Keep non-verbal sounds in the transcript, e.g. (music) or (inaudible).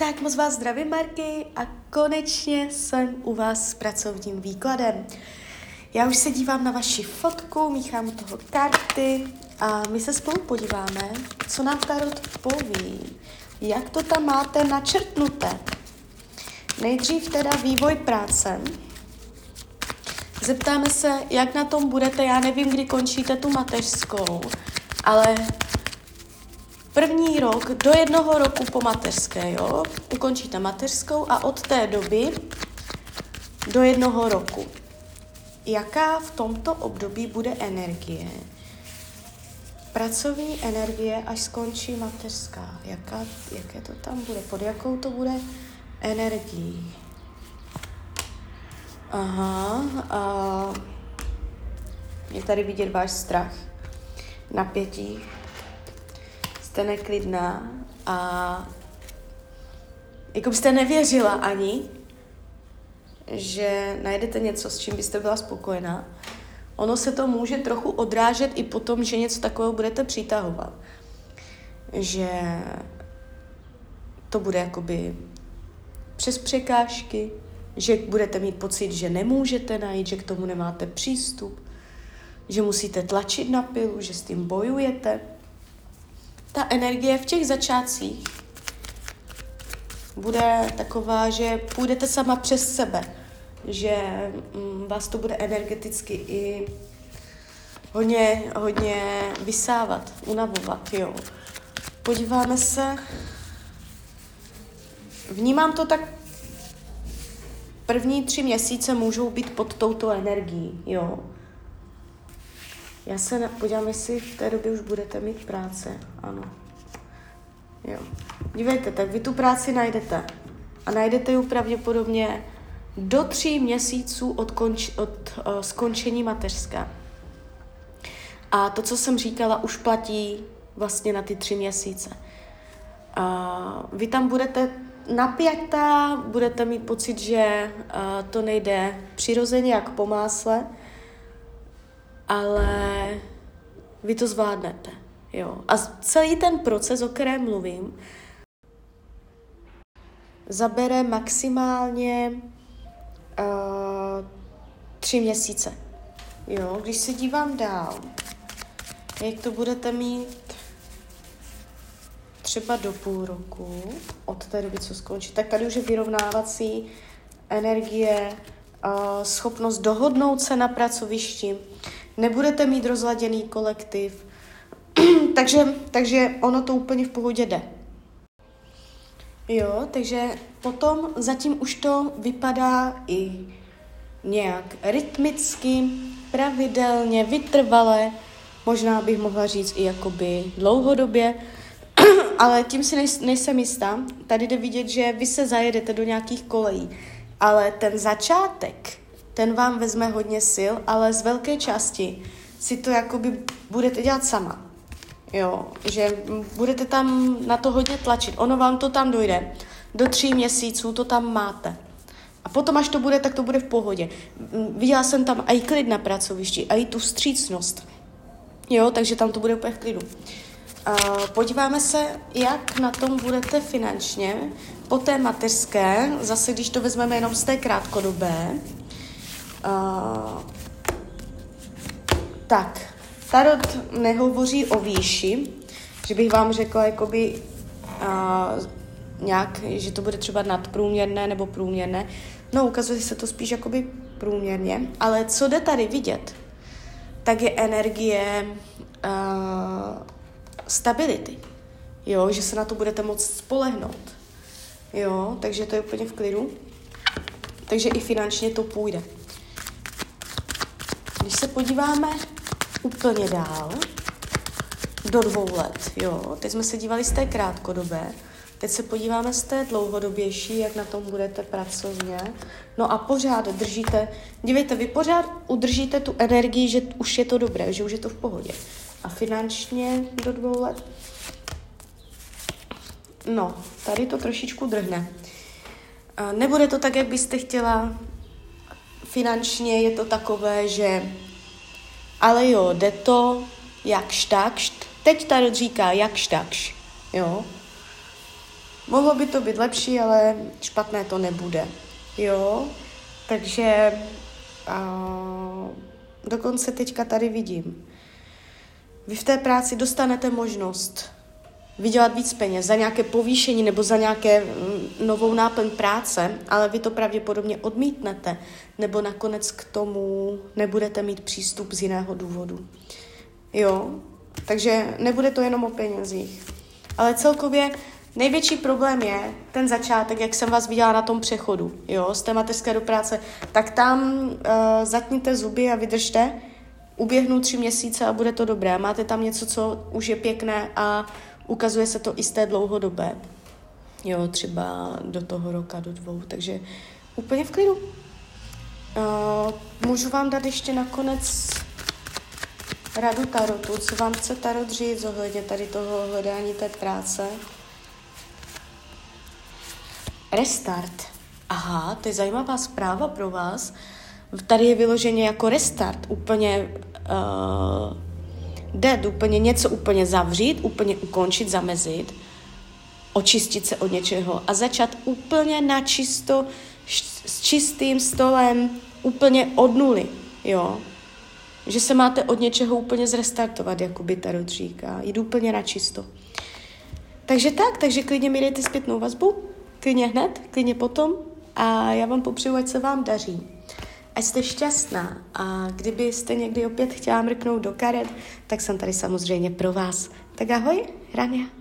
Tak moc vás zdravím, Marky, a konečně jsem u vás s pracovním výkladem. Já už se dívám na vaši fotku, míchám u toho karty a my se spolu podíváme, co nám Tarot poví, jak to tam máte načrtnuté. Nejdřív teda vývoj práce. Zeptáme se, jak na tom budete, já nevím, kdy končíte tu mateřskou, ale První rok, do jednoho roku po mateřské, jo, ukončíte mateřskou a od té doby do jednoho roku. Jaká v tomto období bude energie? Pracovní energie, až skončí mateřská. Jaká, jaké to tam bude? Pod jakou to bude energií? Aha, a je tady vidět váš strach, napětí, jste neklidná a jako byste nevěřila ani, že najdete něco, s čím byste byla spokojená. Ono se to může trochu odrážet i potom, že něco takového budete přitahovat. Že to bude jakoby přes překážky, že budete mít pocit, že nemůžete najít, že k tomu nemáte přístup, že musíte tlačit na pilu, že s tím bojujete ta energie v těch začátcích bude taková, že půjdete sama přes sebe, že mm, vás to bude energeticky i hodně, hodně vysávat, unavovat, jo. Podíváme se. Vnímám to tak, první tři měsíce můžou být pod touto energií, jo. Já se podívám, jestli v té době už budete mít práce. Ano. Jo. Dívejte, tak vy tu práci najdete. A najdete ji pravděpodobně do tří měsíců od, konč, od uh, skončení mateřské. A to, co jsem říkala, už platí vlastně na ty tři měsíce. Uh, vy tam budete napjatá, budete mít pocit, že uh, to nejde přirozeně jak po másle, ale vy to zvládnete. Jo. A celý ten proces, o kterém mluvím, zabere maximálně uh, tři měsíce. Jo, když se dívám dál, jak to budete mít třeba do půl roku, od té doby, co skončí, tak tady už je vyrovnávací energie, uh, schopnost dohodnout se na pracovišti, nebudete mít rozladěný kolektiv, (clears throat) takže, takže ono to úplně v pohodě jde. Jo, takže potom zatím už to vypadá i nějak rytmicky, pravidelně, vytrvale, možná bych mohla říct i jakoby dlouhodobě, (clears throat) ale tím si nejsem jistá. Tady jde vidět, že vy se zajedete do nějakých kolejí, ale ten začátek, ten vám vezme hodně sil, ale z velké části si to jakoby budete dělat sama. Jo, že budete tam na to hodně tlačit. Ono vám to tam dojde. Do tří měsíců to tam máte. A potom, až to bude, tak to bude v pohodě. Viděla jsem tam i klid na pracovišti, i tu vstřícnost. Jo, takže tam to bude úplně v klidu. Uh, podíváme se, jak na tom budete finančně po té mateřské, zase když to vezmeme jenom z té krátkodobé. Uh, tak, Tarot nehovoří o výši, že bych vám řekla jakoby uh, nějak, že to bude třeba nadprůměrné nebo průměrné. No, ukazuje se to spíš jakoby průměrně, ale co jde tady vidět, tak je energie uh, stability. Jo, že se na to budete moct spolehnout. Jo, takže to je úplně v klidu. Takže i finančně to půjde. Když se podíváme úplně dál, do dvou let, jo. Teď jsme se dívali z té krátkodobé, teď se podíváme z té dlouhodobější, jak na tom budete pracovně. No a pořád držíte, dívejte, vy pořád udržíte tu energii, že už je to dobré, že už je to v pohodě. A finančně do dvou let? No, tady to trošičku drhne. Nebude to tak, jak byste chtěla. Finančně je to takové, že ale jo, jde to jakž takž. Teď tady říká jakž takž, jo. mohlo by to být lepší, ale špatné to nebude. Jo, takže uh, dokonce teďka tady vidím. Vy v té práci dostanete možnost vydělat víc peněz za nějaké povýšení nebo za nějaké mm, novou náplň práce, ale vy to pravděpodobně odmítnete, nebo nakonec k tomu nebudete mít přístup z jiného důvodu. Jo, takže nebude to jenom o penězích. Ale celkově největší problém je ten začátek, jak jsem vás viděla na tom přechodu, jo, z té mateřské do práce, tak tam uh, zatněte zuby a vydržte, uběhnou tři měsíce a bude to dobré. Máte tam něco, co už je pěkné a ukazuje se to i z té dlouhodobé. Jo, třeba do toho roka, do dvou, takže úplně v klidu. Uh, můžu vám dát ještě nakonec radu tarotu, co vám chce tarot říct ohledně tady toho hledání té práce. Restart. Aha, to je zajímavá zpráva pro vás. Tady je vyloženě jako restart, úplně uh, dead, úplně něco úplně zavřít, úplně ukončit, zamezit, očistit se od něčeho a začat úplně na čisto, s čistým stolem, úplně od nuly, jo. Že se máte od něčeho úplně zrestartovat, jako by Tarot říká, jít úplně na čisto. Takže tak, takže klidně mi dejte zpětnou vazbu, klidně hned, klidně potom a já vám popřeju, ať se vám daří ať jste šťastná a kdybyste někdy opět chtěla mrknout do karet, tak jsem tady samozřejmě pro vás. Tak ahoj, Rania.